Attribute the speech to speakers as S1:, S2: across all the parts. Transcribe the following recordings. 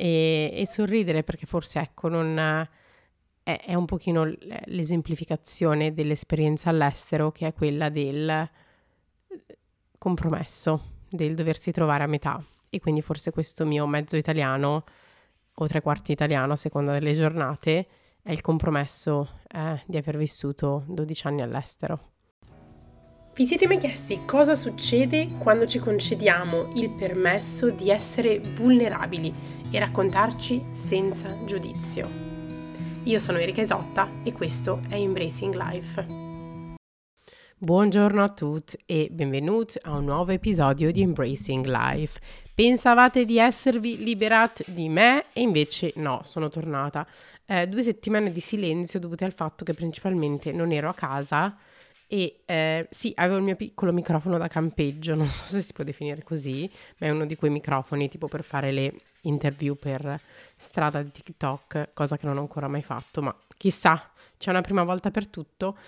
S1: e, e sorridere perché forse ecco non è, è, un pochino l'esemplificazione dell'esperienza all'estero che è quella del compromesso, del doversi trovare a metà e quindi forse questo mio mezzo italiano o tre quarti italiano a seconda delle giornate è il compromesso eh, di aver vissuto 12 anni all'estero. Vi siete mai chiesti cosa succede quando ci concediamo il permesso di essere vulnerabili e raccontarci senza giudizio? Io sono Erika Isotta e questo è Embracing Life. Buongiorno a tutti e benvenuti a un nuovo episodio di Embracing Life. Pensavate di esservi liberati di me e invece no, sono tornata. Eh, due settimane di silenzio dovute al fatto che principalmente non ero a casa e eh, sì, avevo il mio piccolo microfono da campeggio, non so se si può definire così, ma è uno di quei microfoni tipo per fare le interview per strada di TikTok, cosa che non ho ancora mai fatto, ma chissà, c'è una prima volta per tutto.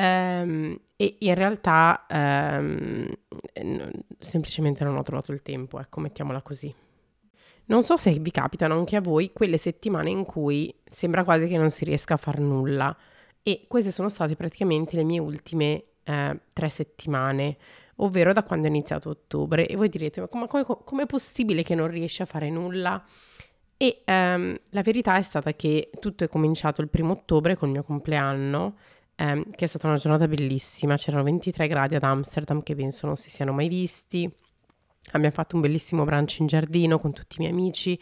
S1: Um, e in realtà um, semplicemente non ho trovato il tempo, ecco, mettiamola così. Non so se vi capitano anche a voi quelle settimane in cui sembra quasi che non si riesca a far nulla e queste sono state praticamente le mie ultime eh, tre settimane, ovvero da quando è iniziato ottobre. E voi direte, ma come, è possibile che non riesci a fare nulla? E ehm, la verità è stata che tutto è cominciato il primo ottobre col mio compleanno, ehm, che è stata una giornata bellissima. C'erano 23 gradi ad Amsterdam che penso non si siano mai visti. Abbiamo fatto un bellissimo brunch in giardino con tutti i miei amici.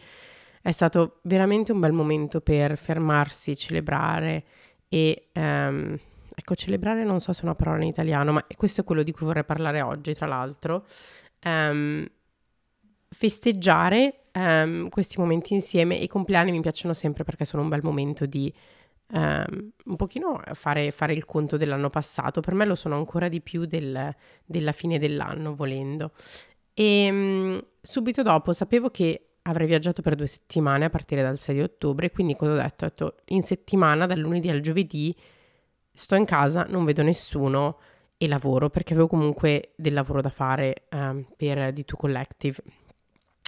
S1: È stato veramente un bel momento per fermarsi, celebrare e um, ecco celebrare non so se è una parola in italiano ma questo è quello di cui vorrei parlare oggi tra l'altro. Um, festeggiare um, questi momenti insieme. I compleanni mi piacciono sempre perché sono un bel momento di um, un pochino fare, fare, il conto dell'anno passato. Per me lo sono ancora di più del, della fine dell'anno volendo. E um, subito dopo sapevo che avrei viaggiato per due settimane a partire dal 6 di ottobre, quindi cosa ho detto? Ho detto in settimana, dal lunedì al giovedì, sto in casa, non vedo nessuno e lavoro, perché avevo comunque del lavoro da fare um, per D2 Collective.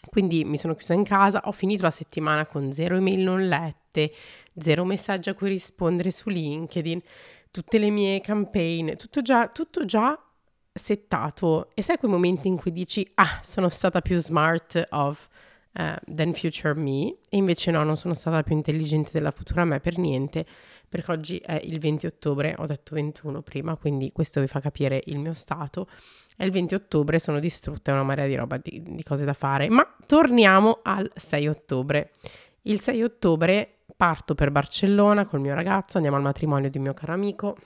S1: Quindi mi sono chiusa in casa, ho finito la settimana con zero email non lette, zero messaggi a cui rispondere su LinkedIn, tutte le mie campaign, tutto già, tutto già settato. E sai quei momenti in cui dici, ah, sono stata più smart of uh, than future me e invece no, non sono stata più intelligente della futura me per niente perché oggi è il 20 ottobre, ho detto 21 prima, quindi questo vi fa capire il mio stato. È il 20 ottobre, sono distrutta, è una marea di roba, di, di cose da fare, ma torniamo al 6 ottobre. Il 6 ottobre parto per Barcellona col mio ragazzo, andiamo al matrimonio di un mio caro amico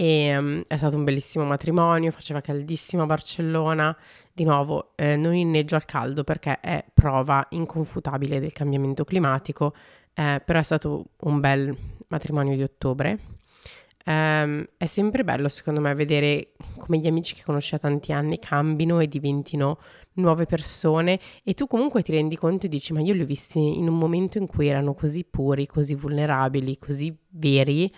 S1: e um, è stato un bellissimo matrimonio, faceva caldissimo a Barcellona, di nuovo eh, non inneggio al caldo perché è prova inconfutabile del cambiamento climatico, eh, però è stato un bel matrimonio di ottobre. Um, è sempre bello secondo me vedere come gli amici che conosci da tanti anni cambino e diventino nuove persone e tu comunque ti rendi conto e dici ma io li ho visti in un momento in cui erano così puri, così vulnerabili, così veri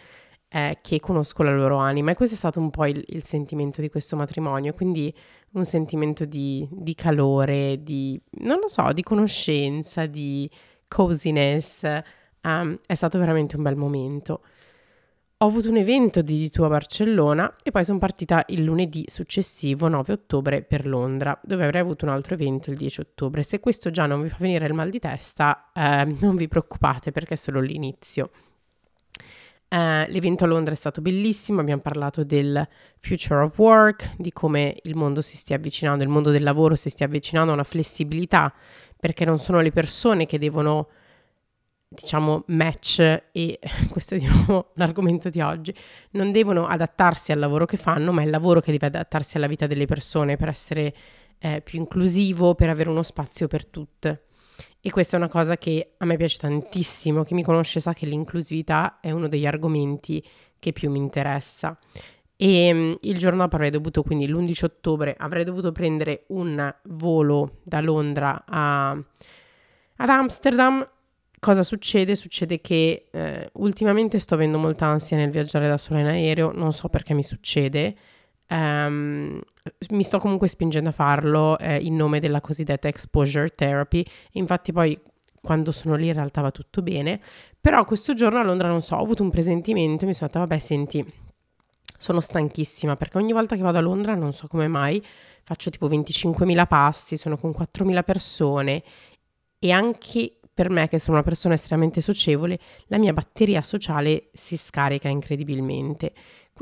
S1: eh, che conosco la loro anima e questo è stato un po' il, il sentimento di questo matrimonio, quindi un sentimento di, di, calore, di, non lo so, di conoscenza, di coziness, um, è stato veramente un bel momento. Ho avuto un evento di D2 a Barcellona e poi sono partita il lunedì successivo, 9 ottobre, per Londra, dove avrei avuto un altro evento il 10 ottobre. Se questo già non vi fa venire il mal di testa, eh, non vi preoccupate perché è solo l'inizio. Uh, l'evento a Londra è stato bellissimo, abbiamo parlato del future of work, di come il mondo si stia avvicinando, il mondo del lavoro si stia avvicinando a una flessibilità, perché non sono le persone che devono, diciamo, match, e questo è di nuovo l'argomento di oggi, non devono adattarsi al lavoro che fanno, ma è il lavoro che deve adattarsi alla vita delle persone per essere eh, più inclusivo, per avere uno spazio per tutte. E questa è una cosa che a me piace tantissimo, chi mi conosce sa che l'inclusività è uno degli argomenti che più mi interessa. E um, il giorno dopo avrei dovuto, quindi l'11 ottobre, avrei dovuto prendere un volo da Londra a, ad Amsterdam. Cosa succede? Succede che eh, ultimamente sto avendo molta ansia nel viaggiare da sola in aereo, non so perché mi succede. Um, mi sto comunque spingendo a farlo eh, in nome della cosiddetta exposure therapy. Infatti poi quando sono lì in realtà va tutto bene, però questo giorno a Londra non so, ho avuto un presentimento e mi sono detta vabbè senti, sono stanchissima perché ogni volta che vado a Londra non so come mai faccio tipo 25.000 passi, sono con 4.000 persone e anche per me che sono una persona estremamente socievole, la mia batteria sociale si scarica incredibilmente.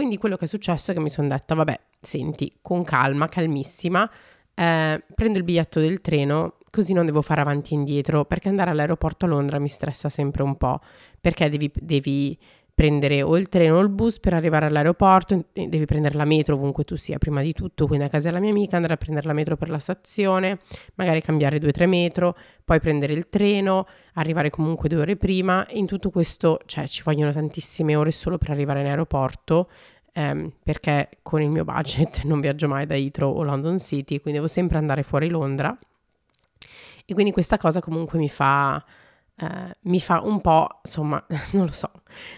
S1: Quindi quello che è successo è che mi sono detta, vabbè, senti, con calma, calmissima, eh, prendo il biglietto del treno, così non devo fare avanti e indietro, perché andare all'aeroporto a Londra mi stressa sempre un po', perché devi, devi prendere o il treno o il bus per arrivare all'aeroporto, devi prendere la metro ovunque tu sia prima di tutto, quindi a casa della mia amica andare a prendere la metro per la stazione, magari cambiare due o tre metro, poi prendere il treno, arrivare comunque due ore prima, in tutto questo cioè, ci vogliono tantissime ore solo per arrivare in aeroporto, ehm, perché con il mio budget non viaggio mai da Heathrow o London City, quindi devo sempre andare fuori Londra. E quindi questa cosa comunque mi fa eh, mi fa un po', insomma, non lo so,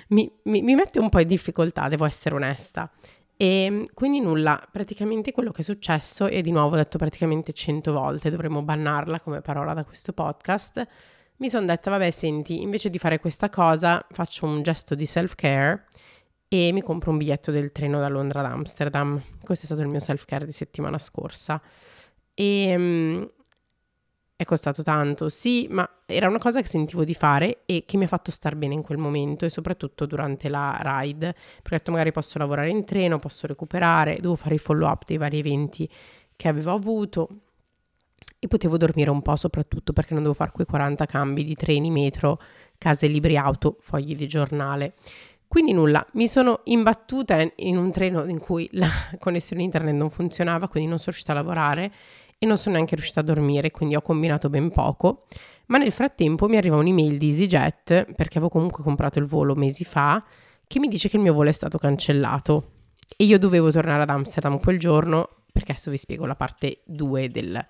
S1: mi, mi, mi mette un po' in difficoltà, devo essere onesta. E quindi nulla, praticamente quello che è successo, e di nuovo ho detto praticamente cento volte, dovremmo bannarla come parola da questo podcast, mi sono detta, vabbè, senti, invece di fare questa cosa, faccio un gesto di self-care e mi compro un biglietto del treno da Londra ad Amsterdam. Questo è stato il mio self-care di settimana scorsa. E è costato tanto, sì, ma era una cosa che sentivo di fare e che mi ha fatto star bene in quel momento e soprattutto durante la ride, perché ho detto magari posso lavorare in treno, posso recuperare, devo fare i follow up dei vari eventi che avevo avuto e potevo dormire un po' soprattutto perché non devo fare quei 40 cambi di treni, metro, case libri auto, fogli di giornale. Quindi nulla, mi sono imbattuta in un treno in cui la connessione internet non funzionava, quindi non sono riuscita a lavorare e non sono neanche riuscita a dormire, quindi ho combinato ben poco. Ma nel frattempo mi arriva un'email di EasyJet, perché avevo comunque comprato il volo mesi fa, che mi dice che il mio volo è stato cancellato. E io dovevo tornare ad Amsterdam quel giorno, perché adesso vi spiego la parte 2 del,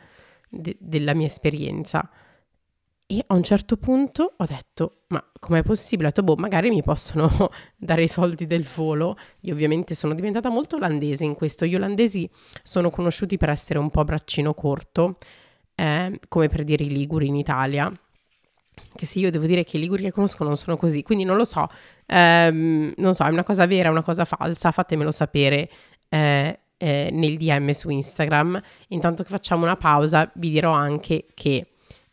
S1: de, della mia esperienza. E a un certo punto ho detto, ma com'è possibile? Ho detto, boh, magari mi possono dare i soldi del volo. Io ovviamente sono diventata molto olandese in questo. Gli olandesi sono conosciuti per essere un po' braccino corto, eh, come per dire i liguri in Italia. Che se io devo dire che i liguri che conosco non sono così, quindi non lo so, ehm, non so, è una cosa vera, è una cosa falsa, fatemelo sapere eh, eh, nel DM su Instagram. Intanto che facciamo una pausa, vi dirò anche che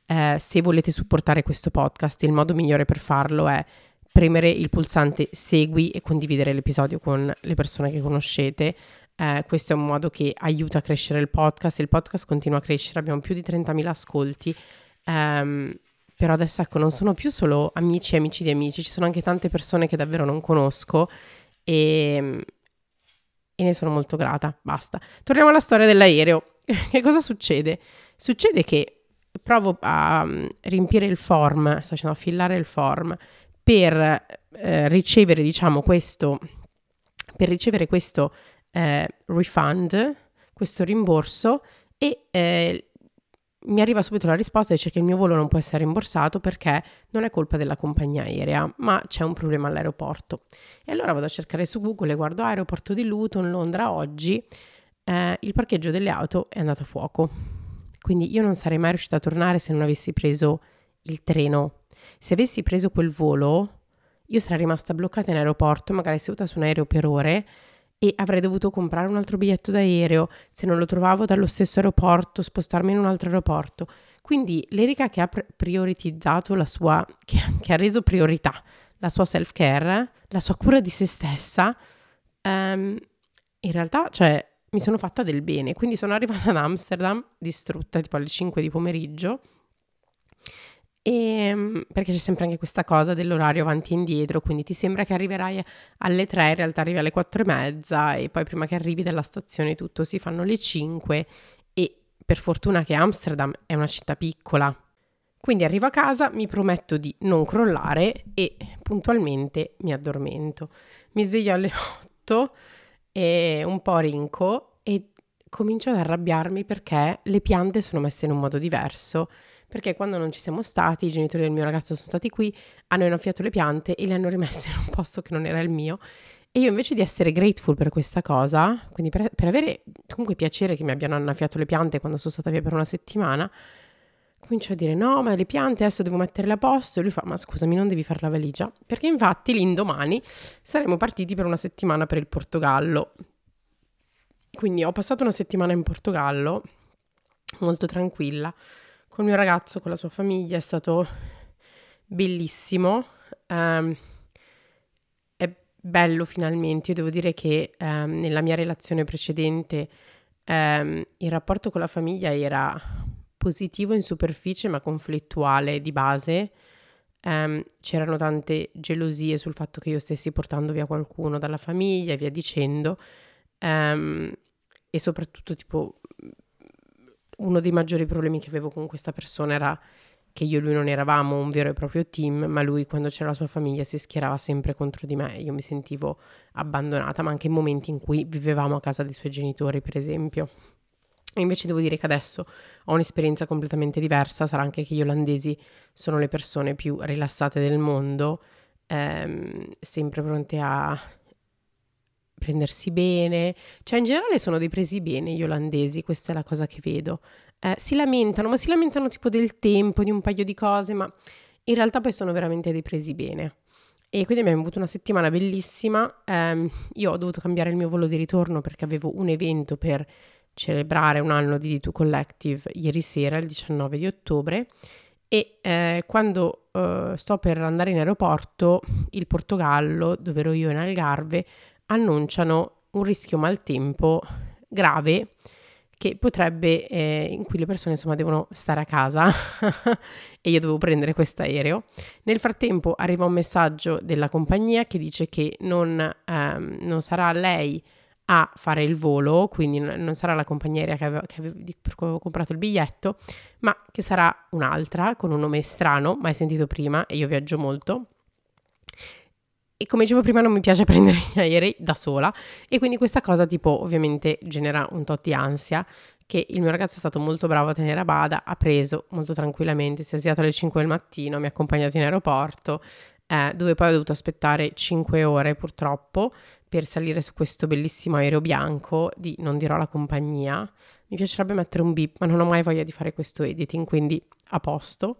S1: eh, se volete supportare questo podcast, il modo migliore per farlo è premere il pulsante segui e condividere l'episodio con le persone che conoscete. Eh, questo è un modo che aiuta a crescere il podcast. Il podcast continua a crescere, abbiamo più di 30.000 ascolti. Um, però adesso ecco, non sono più solo amici e amici di amici, ci sono anche tante persone che davvero non conosco e, e ne sono molto grata. Basta. Torniamo alla storia dell'aereo. che cosa succede? Succede che provo a um, riempire il form, sto facendo affillare il form per eh, ricevere, diciamo, questo, per ricevere questo eh, refund, questo rimborso e eh, mi arriva subito la risposta dice che il mio volo non può essere rimborsato perché non è colpa della compagnia aerea, ma c'è un problema all'aeroporto. E allora vado a cercare su Google e guardo aeroporto di Luton, Londra oggi, eh, il parcheggio delle auto è andato a fuoco quindi io non sarei mai riuscita a tornare se non avessi preso il treno. Se avessi preso quel volo, io sarei rimasta bloccata in aeroporto, magari seduta su un aereo per ore e avrei dovuto comprare un altro biglietto d'aereo, se non lo trovavo dallo stesso aeroporto, spostarmi in un altro aeroporto. Quindi l'Erica che ha prioritizzato la sua, che, che ha reso priorità la sua self-care, la sua cura di se stessa, um, in realtà, cioè, mi sono fatta del bene. Quindi sono arrivata ad Amsterdam distrutta tipo alle 5 di pomeriggio. E, ehm, perché c'è sempre anche questa cosa dell'orario avanti e indietro, quindi ti sembra che arriverai alle 3, in realtà arrivi alle 4 e mezza e poi prima che arrivi dalla stazione tutto si fanno le 5 e per fortuna che Amsterdam è una città piccola. Quindi arrivo a casa, mi prometto di non crollare e puntualmente mi addormento. Mi sveglio alle 8 e un po' rinco e comincio ad arrabbiarmi perché le piante sono messe in un modo diverso. Perché quando non ci siamo stati, i genitori del mio ragazzo sono stati qui, hanno innaffiato le piante e le hanno rimesse in un posto che non era il mio. E io invece di essere grateful per questa cosa, quindi per, per avere comunque piacere che mi abbiano annaffiato le piante quando sono stata via per una settimana, comincio a dire no, ma le piante adesso devo metterle a posto. E lui fa, ma scusami, non devi fare la valigia? Perché infatti l'indomani saremo partiti per una settimana per il Portogallo. Quindi ho passato una settimana in Portogallo, molto tranquilla, con il mio ragazzo, con la sua famiglia, è stato bellissimo. Um, è bello finalmente. Io devo dire che um, nella mia relazione precedente um, il rapporto con la famiglia era positivo in superficie ma conflittuale di base. Um, c'erano tante gelosie sul fatto che io stessi portando via qualcuno dalla famiglia e via dicendo. Um, e soprattutto, tipo, uno dei maggiori problemi che avevo con questa persona era che io e lui non eravamo un vero e proprio team, ma lui quando c'era la sua famiglia si schierava sempre contro di me. Io mi sentivo abbandonata, ma anche in momenti in cui vivevamo a casa dei suoi genitori, per esempio. E invece devo dire che adesso ho un'esperienza completamente diversa, sarà anche che gli olandesi sono le persone più rilassate del mondo, ehm, sempre pronte a prendersi bene, cioè in generale sono dei presi bene gli olandesi, questa è la cosa che vedo. Eh, si lamentano, ma si lamentano tipo del tempo, di un paio di cose, ma in realtà poi sono veramente dei presi bene. E quindi abbiamo avuto una settimana bellissima. Eh, io ho dovuto cambiare il mio volo di ritorno perché avevo un evento per celebrare un anno di D2 Collective ieri sera, il 19 di ottobre. E eh, quando eh, sto per andare in aeroporto, il Portogallo, dove ero io in Algarve, annunciano un rischio maltempo grave che potrebbe, eh, in cui le persone insomma devono stare a casa e io devo prendere questo aereo. Nel frattempo arriva un messaggio della compagnia che dice che non, ehm, non sarà lei a fare il volo, quindi non sarà la compagnia aerea che avevo, che avevo, per cui avevo comprato il biglietto, ma che sarà un'altra con un nome strano, mai sentito prima e io viaggio molto. E come dicevo prima non mi piace prendere gli aerei da sola e quindi questa cosa tipo ovviamente genera un tot di ansia che il mio ragazzo è stato molto bravo a tenere a bada, ha preso molto tranquillamente, si è svegliato alle 5 del mattino, mi ha accompagnato in aeroporto, eh, dove poi ho dovuto aspettare 5 ore purtroppo per salire su questo bellissimo aereo bianco di non dirò la compagnia. Mi piacerebbe mettere un beep, ma non ho mai voglia di fare questo editing, quindi a posto.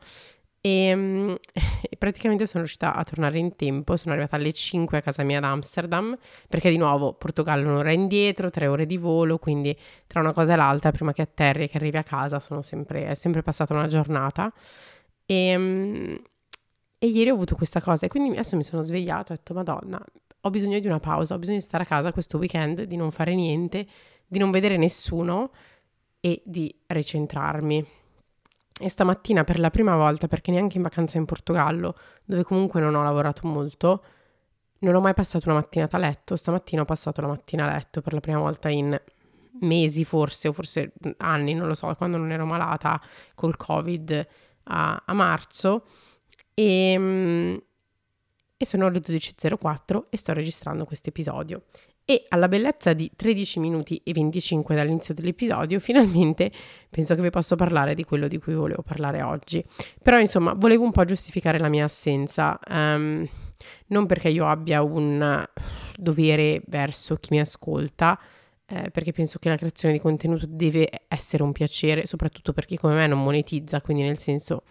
S1: Ehm, e, praticamente sono riuscita a tornare in tempo, sono arrivata alle 5 a casa mia ad Amsterdam, perché di nuovo Portogallo un'ora indietro, tre ore di volo, quindi tra una cosa e l'altra, prima che atterri e che arrivi a casa, sempre, è sempre passata una giornata. E, ehm, e ieri ho avuto questa cosa e quindi adesso mi sono svegliata e ho detto, Madonna, ho bisogno di una pausa, ho bisogno di stare a casa questo weekend, di non fare niente, di non vedere nessuno e di ricentrarmi. E stamattina per la prima volta, perché neanche in vacanza in Portogallo, dove comunque non ho lavorato molto, non ho mai passato una mattinata a letto. Stamattina ho passato la mattina a letto per la prima volta in mesi forse, o forse anni, non lo so, quando non ero malata col Covid a, a marzo. E, ehm, e sono le 12.04 e sto registrando questo episodio e alla bellezza di 13 minuti e 25 dall'inizio dell'episodio finalmente penso che vi posso parlare di quello di cui volevo parlare oggi. Però insomma volevo un po' giustificare la mia assenza, um, non perché io abbia un dovere verso chi mi ascolta, eh, perché penso che la creazione di contenuto deve essere un piacere, soprattutto per chi come me non monetizza, quindi nel senso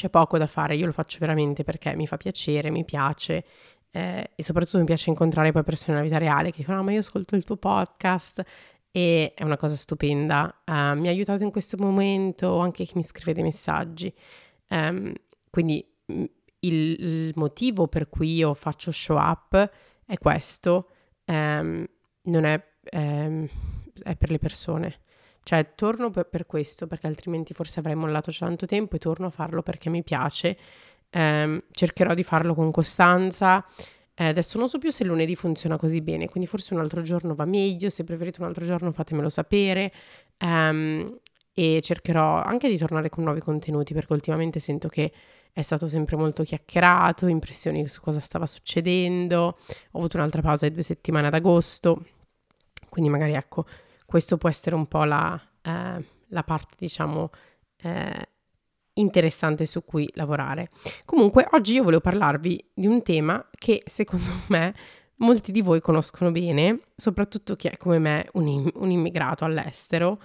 S1: c'è poco da fare, io lo faccio veramente perché mi fa piacere, mi piace eh, e soprattutto mi piace incontrare poi persone nella vita reale che dicono ah, ma io ascolto il tuo podcast e è una cosa stupenda, uh, mi ha aiutato in questo momento anche chi mi scrive dei messaggi. Um, quindi mm, il, il, motivo per cui io faccio show up è questo, um, non è, um, è, per le persone. Cioè, torno per, per, questo, perché altrimenti forse avrei mollato tanto tempo e torno a farlo perché mi piace eh, cercherò di farlo con costanza. Eh, adesso non so più se lunedì funziona così bene, quindi forse un altro giorno va meglio, se preferite un altro giorno fatemelo sapere. Um, e cercherò anche di tornare con nuovi contenuti perché ultimamente sento che è stato sempre molto chiacchierato, impressioni su cosa stava succedendo. Ho avuto un'altra pausa di due settimane ad agosto, quindi magari ecco, questo può essere un po' la, eh, la parte, diciamo, eh, interessante su cui lavorare. Comunque oggi io volevo parlarvi di un tema che secondo me molti di voi conoscono bene, soprattutto chi è come me un, un immigrato all'estero.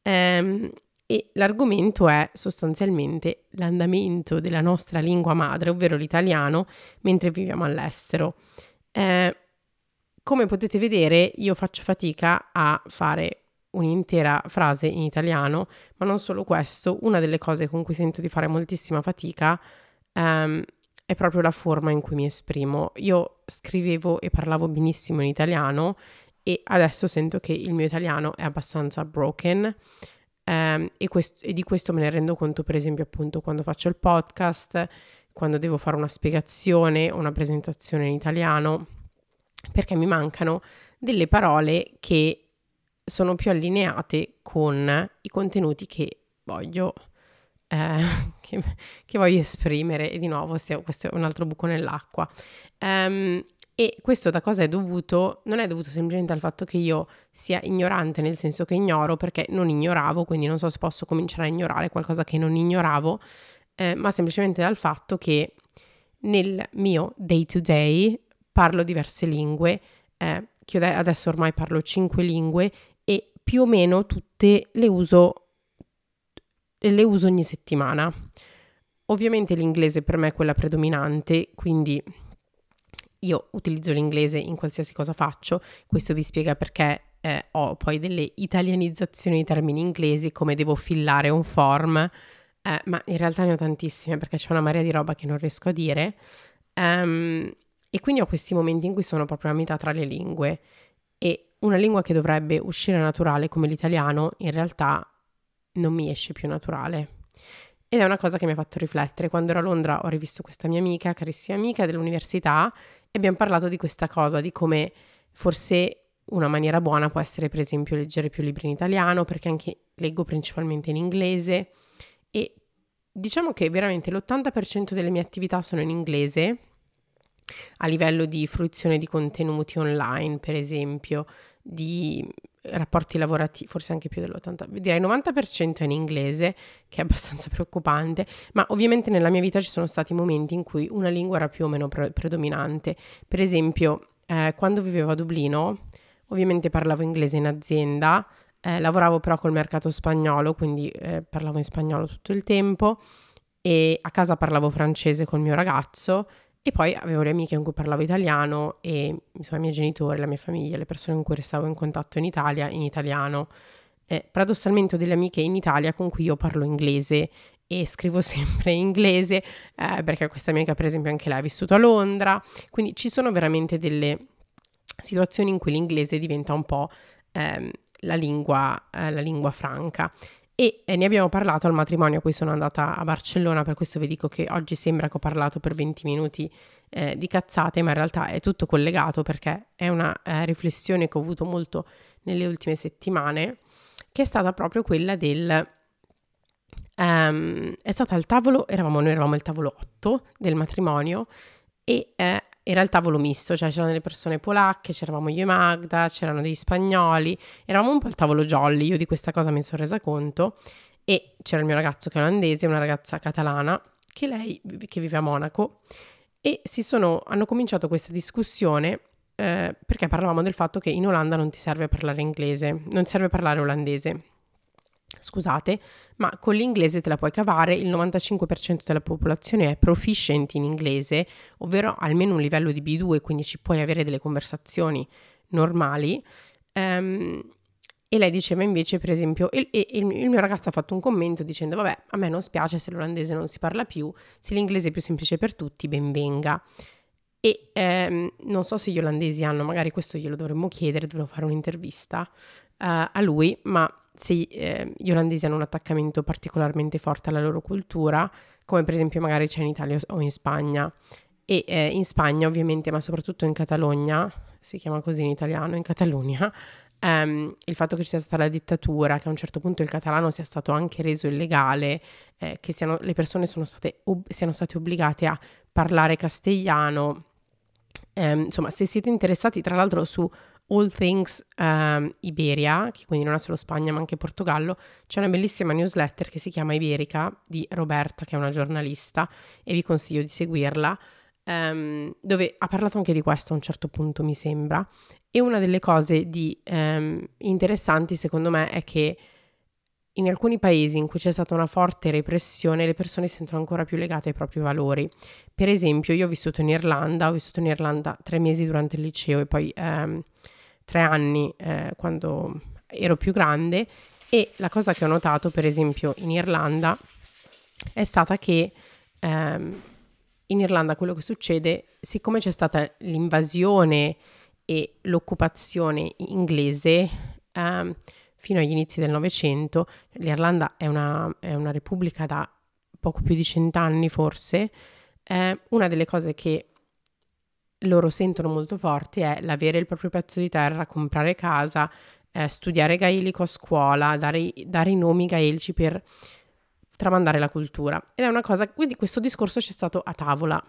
S1: Ehm, e l'argomento è sostanzialmente l'andamento della nostra lingua madre, ovvero l'italiano, mentre viviamo all'estero. Eh, come potete vedere, io faccio fatica a fare un'intera frase in italiano, ma non solo questo, una delle cose con cui sento di fare moltissima fatica um, è proprio la forma in cui mi esprimo. Io scrivevo e parlavo benissimo in italiano e adesso sento che il mio italiano è abbastanza broken. Um, e, quest- e, di questo me ne rendo conto, per esempio, appunto quando faccio il podcast, quando devo fare una spiegazione o una presentazione in italiano, perché mi mancano delle parole che sono più allineate con i contenuti che voglio, eh, che, che, voglio esprimere. E di nuovo, questo è un altro buco nell'acqua. Um, e questo da cosa è dovuto? Non è dovuto semplicemente al fatto che io sia ignorante, nel senso che ignoro perché non ignoravo, quindi non so se posso cominciare a ignorare qualcosa che non ignoravo, eh, ma semplicemente dal fatto che nel mio day to day parlo diverse lingue, eh, che adesso ormai parlo cinque lingue più o meno tutte le uso, le uso ogni settimana. Ovviamente l'inglese per me è quella predominante, quindi io utilizzo l'inglese in qualsiasi cosa faccio. Questo vi spiega perché eh, ho poi delle italianizzazioni di termini inglesi, come devo fillare un form, eh, ma in realtà ne ho tantissime perché c'è una marea di roba che non riesco a dire. Um, e quindi ho questi momenti in cui sono proprio a metà tra le lingue e una lingua che dovrebbe uscire naturale come l'italiano in realtà non mi esce più naturale. Ed è una cosa che mi ha fatto riflettere. Quando ero a Londra ho rivisto questa mia amica, carissima amica dell'università, e abbiamo parlato di questa cosa, di come forse una maniera buona può essere per esempio leggere più libri in italiano, perché anche leggo principalmente in inglese e diciamo che veramente l'80% delle mie attività sono in inglese a livello di fruizione di contenuti online, per esempio, di rapporti lavorativi, forse anche più dell'80, direi 90% è in inglese, che è abbastanza preoccupante, ma ovviamente nella mia vita ci sono stati momenti in cui una lingua era più o meno pre- predominante. Per esempio, eh, quando vivevo a Dublino, ovviamente parlavo inglese in azienda, eh, lavoravo però col mercato spagnolo, quindi eh, parlavo in spagnolo tutto il tempo e a casa parlavo francese col mio ragazzo e poi avevo le amiche con cui parlavo italiano e insomma i miei genitori, la mia famiglia, le persone con cui restavo in contatto in Italia in italiano. Eh, paradossalmente ho delle amiche in Italia con cui io parlo inglese e scrivo sempre in inglese eh, perché questa amica per esempio anche lei ha vissuto a Londra, quindi ci sono veramente delle situazioni in cui l'inglese diventa un po' ehm, la, lingua, eh, la lingua franca e eh, ne abbiamo parlato al matrimonio cui sono andata a Barcellona, per questo vi dico che oggi sembra che ho parlato per 20 minuti eh, di cazzate, ma in realtà è tutto collegato perché è una eh, riflessione che ho avuto molto nelle ultime settimane, che è stata proprio quella del... Um, è stata al tavolo, eravamo, noi eravamo al tavolo 8 del matrimonio e eh, era il tavolo misto, cioè c'erano delle persone polacche, c'eravamo io e Magda, c'erano degli spagnoli, eravamo un po' il tavolo jolly, io di questa cosa mi sono resa conto e c'era il mio ragazzo che è olandese, una ragazza catalana, che lei che vive a Monaco e sono, hanno cominciato questa discussione eh, perché parlavamo del fatto che in Olanda non ti serve parlare inglese, non serve parlare olandese scusate, ma con l'inglese te la puoi cavare, il 95% della popolazione è proficient in inglese, ovvero almeno un livello di B2, quindi ci puoi avere delle conversazioni normali. Um, e lei diceva invece, per esempio, il, il, il, mio ragazzo ha fatto un commento dicendo, vabbè, a me non spiace se l'olandese non si parla più, se l'inglese è più semplice per tutti, ben venga. E ehm, non so se gli olandesi hanno, magari questo glielo dovremmo chiedere, dovremmo fare un'intervista uh, a lui, ma se eh, gli olandesi hanno un attaccamento particolarmente forte alla loro cultura, come per esempio magari c'è in Italia o in Spagna. E eh, in Spagna ovviamente, ma soprattutto in Catalogna, si chiama così in italiano, in Catalogna, ehm, il fatto che ci sia stata la dittatura, che a un certo punto il catalano sia stato anche reso illegale, eh, che siano, le persone state, ob- siano state obbligate a parlare castigliano, Um, insomma, se siete interessati tra l'altro su All Things um, Iberia, che quindi non è solo Spagna ma anche Portogallo, c'è una bellissima newsletter che si chiama Iberica di Roberta, che è una giornalista, e vi consiglio di seguirla, um, dove ha parlato anche di questo a un certo punto, mi sembra. E una delle cose di, um, interessanti, secondo me, è che in alcuni paesi in cui c'è stata una forte repressione le persone si sentono ancora più legate ai propri valori. Per esempio, io ho vissuto in Irlanda, ho vissuto in Irlanda tre mesi durante il liceo e poi ehm, tre anni eh, quando ero più grande e la cosa che ho notato, per esempio, in Irlanda è stata che ehm, in Irlanda quello che succede, siccome c'è stata l'invasione e l'occupazione inglese, ehm, fino agli inizi del Novecento. L'Irlanda è una, è una repubblica da poco più di cent'anni forse. Eh, una delle cose che loro sentono molto forti è l'avere il proprio pezzo di terra, comprare casa, eh, studiare gaelico a scuola, dare, dare i nomi gaelici per tramandare la cultura. Ed è una cosa, quindi questo discorso c'è stato a tavola.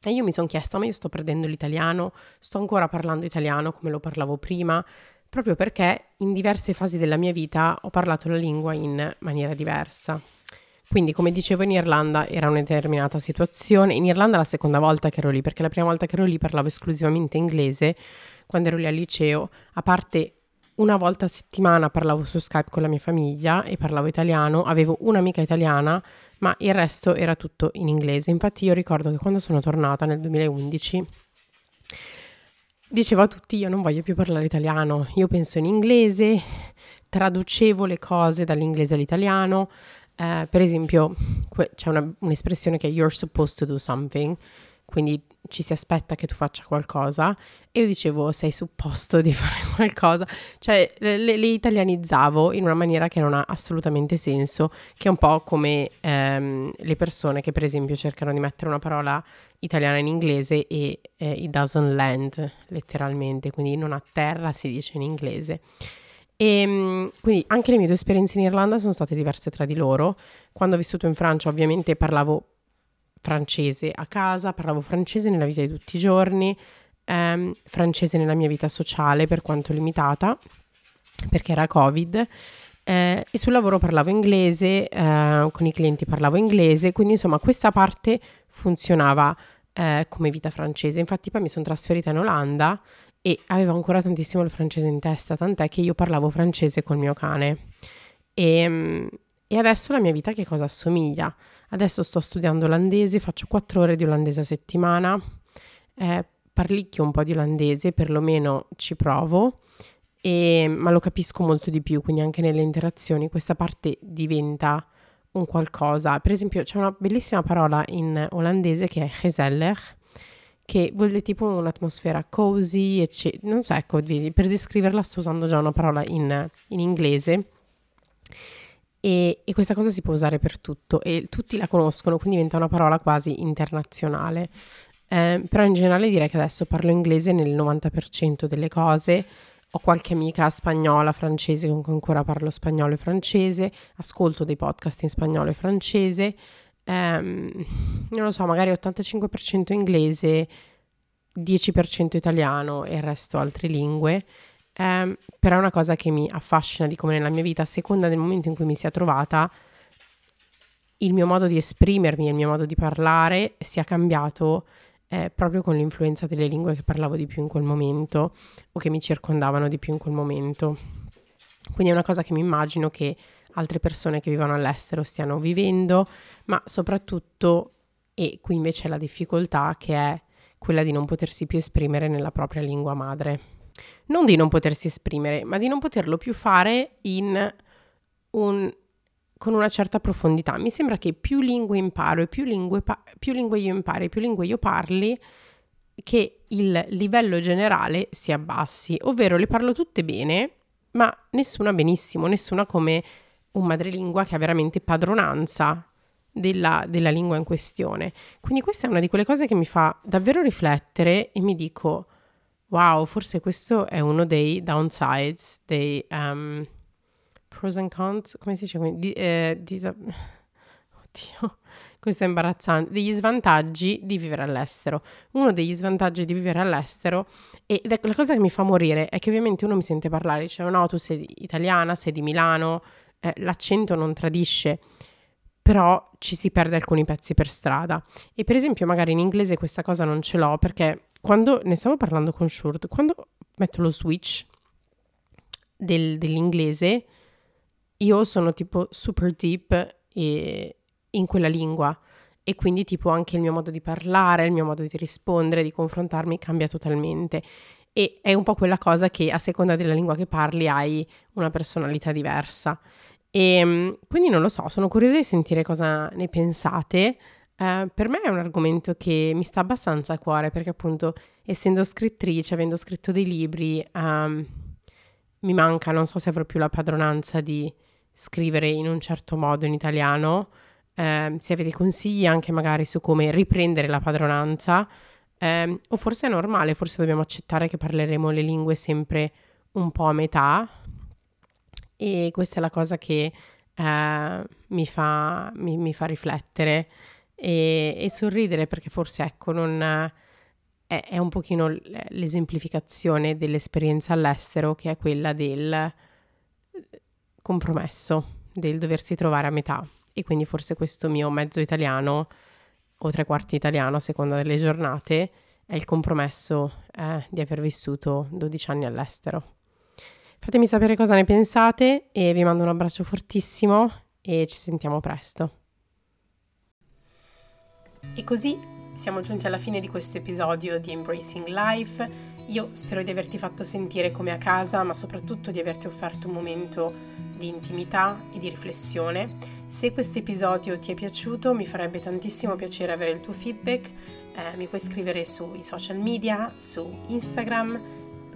S1: E io mi sono chiesta, ma io sto perdendo l'italiano, sto ancora parlando italiano come lo parlavo prima, proprio perché in diverse fasi della mia vita ho parlato la lingua in maniera diversa. Quindi, come dicevo, in Irlanda era una determinata situazione. In Irlanda è la seconda volta che ero lì, perché la prima volta che ero lì parlavo esclusivamente inglese quando ero lì al liceo, a parte una volta a settimana parlavo su Skype con la mia famiglia e parlavo italiano, avevo un'amica italiana, ma il resto era tutto in inglese. Infatti io ricordo che quando sono tornata nel 2011 dicevo a tutti io non voglio più parlare italiano, io penso in inglese, traducevo le cose dall'inglese all'italiano, eh, per esempio que- c'è una, un'espressione che è you're supposed to do something, quindi ci si aspetta che tu faccia qualcosa. E io dicevo sei supposto di fare qualcosa, cioè le, le, italianizzavo in una maniera che non ha assolutamente senso, che è un po' come ehm, le persone che per esempio cercano di mettere una parola italiana in inglese e eh, it doesn't land letteralmente, quindi non a terra si dice in inglese. E ehm, quindi anche le mie due esperienze in Irlanda sono state diverse tra di loro. Quando ho vissuto in Francia ovviamente parlavo francese a casa, parlavo francese nella vita di tutti i giorni, ehm, francese nella mia vita sociale per quanto limitata, perché era Covid. Eh, e sul lavoro parlavo inglese, eh, con i clienti parlavo inglese, quindi insomma questa parte funzionava eh, come vita francese. Infatti poi mi sono trasferita in Olanda e avevo ancora tantissimo il francese in testa, tant'è che io parlavo francese col mio cane. E, ehm, e adesso la mia vita che cosa assomiglia? Adesso sto studiando olandese, faccio quattro ore di olandese a settimana, eh, parlicchio un po' di olandese, perlomeno ci provo, e, ma lo capisco molto di più, quindi anche nelle interazioni questa parte diventa un qualcosa. Per esempio c'è una bellissima parola in olandese che è gezellig, che vuol dire tipo un'atmosfera cozy, eccetera. Non so, ecco, per descriverla sto usando già una parola in, in inglese e, e, questa cosa si può usare per tutto e tutti la conoscono, quindi diventa una parola quasi internazionale. Eh, però in generale direi che adesso parlo inglese nel 90% delle cose. Ho qualche amica spagnola, francese con cui ancora parlo spagnolo e francese, ascolto dei podcast in spagnolo e francese. Eh, non lo so, magari 85% inglese, 10% italiano e il resto altre lingue. Um, però è una cosa che mi affascina di come nella mia vita, a seconda del momento in cui mi sia trovata, il mio modo di esprimermi, il mio modo di parlare sia cambiato eh, proprio con l'influenza delle lingue che parlavo di più in quel momento o che mi circondavano di più in quel momento. Quindi è una cosa che mi immagino che altre persone che vivono all'estero stiano vivendo, ma soprattutto, e qui invece è la difficoltà, che è quella di non potersi più esprimere nella propria lingua madre non di non potersi esprimere, ma di non poterlo più fare un, con una certa profondità. Mi sembra che più lingue imparo e più lingue, più lingue io impari e più lingue io parli, che il livello generale si abbassi, ovvero le parlo tutte bene, ma nessuna benissimo, nessuna come un madrelingua che ha veramente padronanza della, della lingua in questione. Quindi questa è una di quelle cose che mi fa davvero riflettere e mi dico Wow, forse questo è uno dei downsides, dei um, pros and cons, come si dice? Di, eh, disa- Oddio, questo è imbarazzante, degli svantaggi di vivere all'estero. Uno degli svantaggi di vivere all'estero, e la cosa che mi fa morire, è che ovviamente uno mi sente parlare, dice no, tu sei italiana, sei di Milano, eh, l'accento non tradisce, però ci si perde alcuni pezzi per strada. E per esempio magari in inglese questa cosa non ce l'ho, perché quando ne stavo parlando con Shurt, quando metto lo switch del, dell'inglese, io sono tipo super deep e in quella lingua e quindi tipo anche il mio modo di parlare, il mio modo di rispondere, di confrontarmi cambia totalmente e è un po' quella cosa che a seconda della lingua che parli hai una personalità diversa. E ehm, quindi non lo so, sono curiosa di sentire cosa ne pensate. Uh, per me è un argomento che mi sta abbastanza a cuore perché appunto essendo scrittrice, avendo scritto dei libri, um, mi manca, non so se avrò più la padronanza di scrivere in un certo modo in italiano, eh, se avete consigli anche magari su come riprendere la padronanza, eh, o forse è normale, forse dobbiamo accettare che parleremo le lingue sempre un po' a metà, e questa è la cosa che eh, mi, fa, mi, mi, fa, riflettere e, e, sorridere perché forse ecco non è, un pochino l'esemplificazione dell'esperienza all'estero che è quella del compromesso del doversi trovare a metà e quindi forse questo mio mezzo italiano o tre quarti italiano a seconda delle giornate è il compromesso eh, di aver vissuto 12 anni all'estero. Fatemi sapere cosa ne pensate e vi mando un abbraccio fortissimo e ci sentiamo presto. E così siamo giunti alla fine di questo episodio di Embracing Life. Io spero di averti fatto sentire come a casa, ma soprattutto di averti offerto un momento di intimità e di riflessione. Se questo episodio ti è piaciuto mi farebbe tantissimo piacere avere il tuo feedback, eh, mi puoi scrivere sui social media, su Instagram,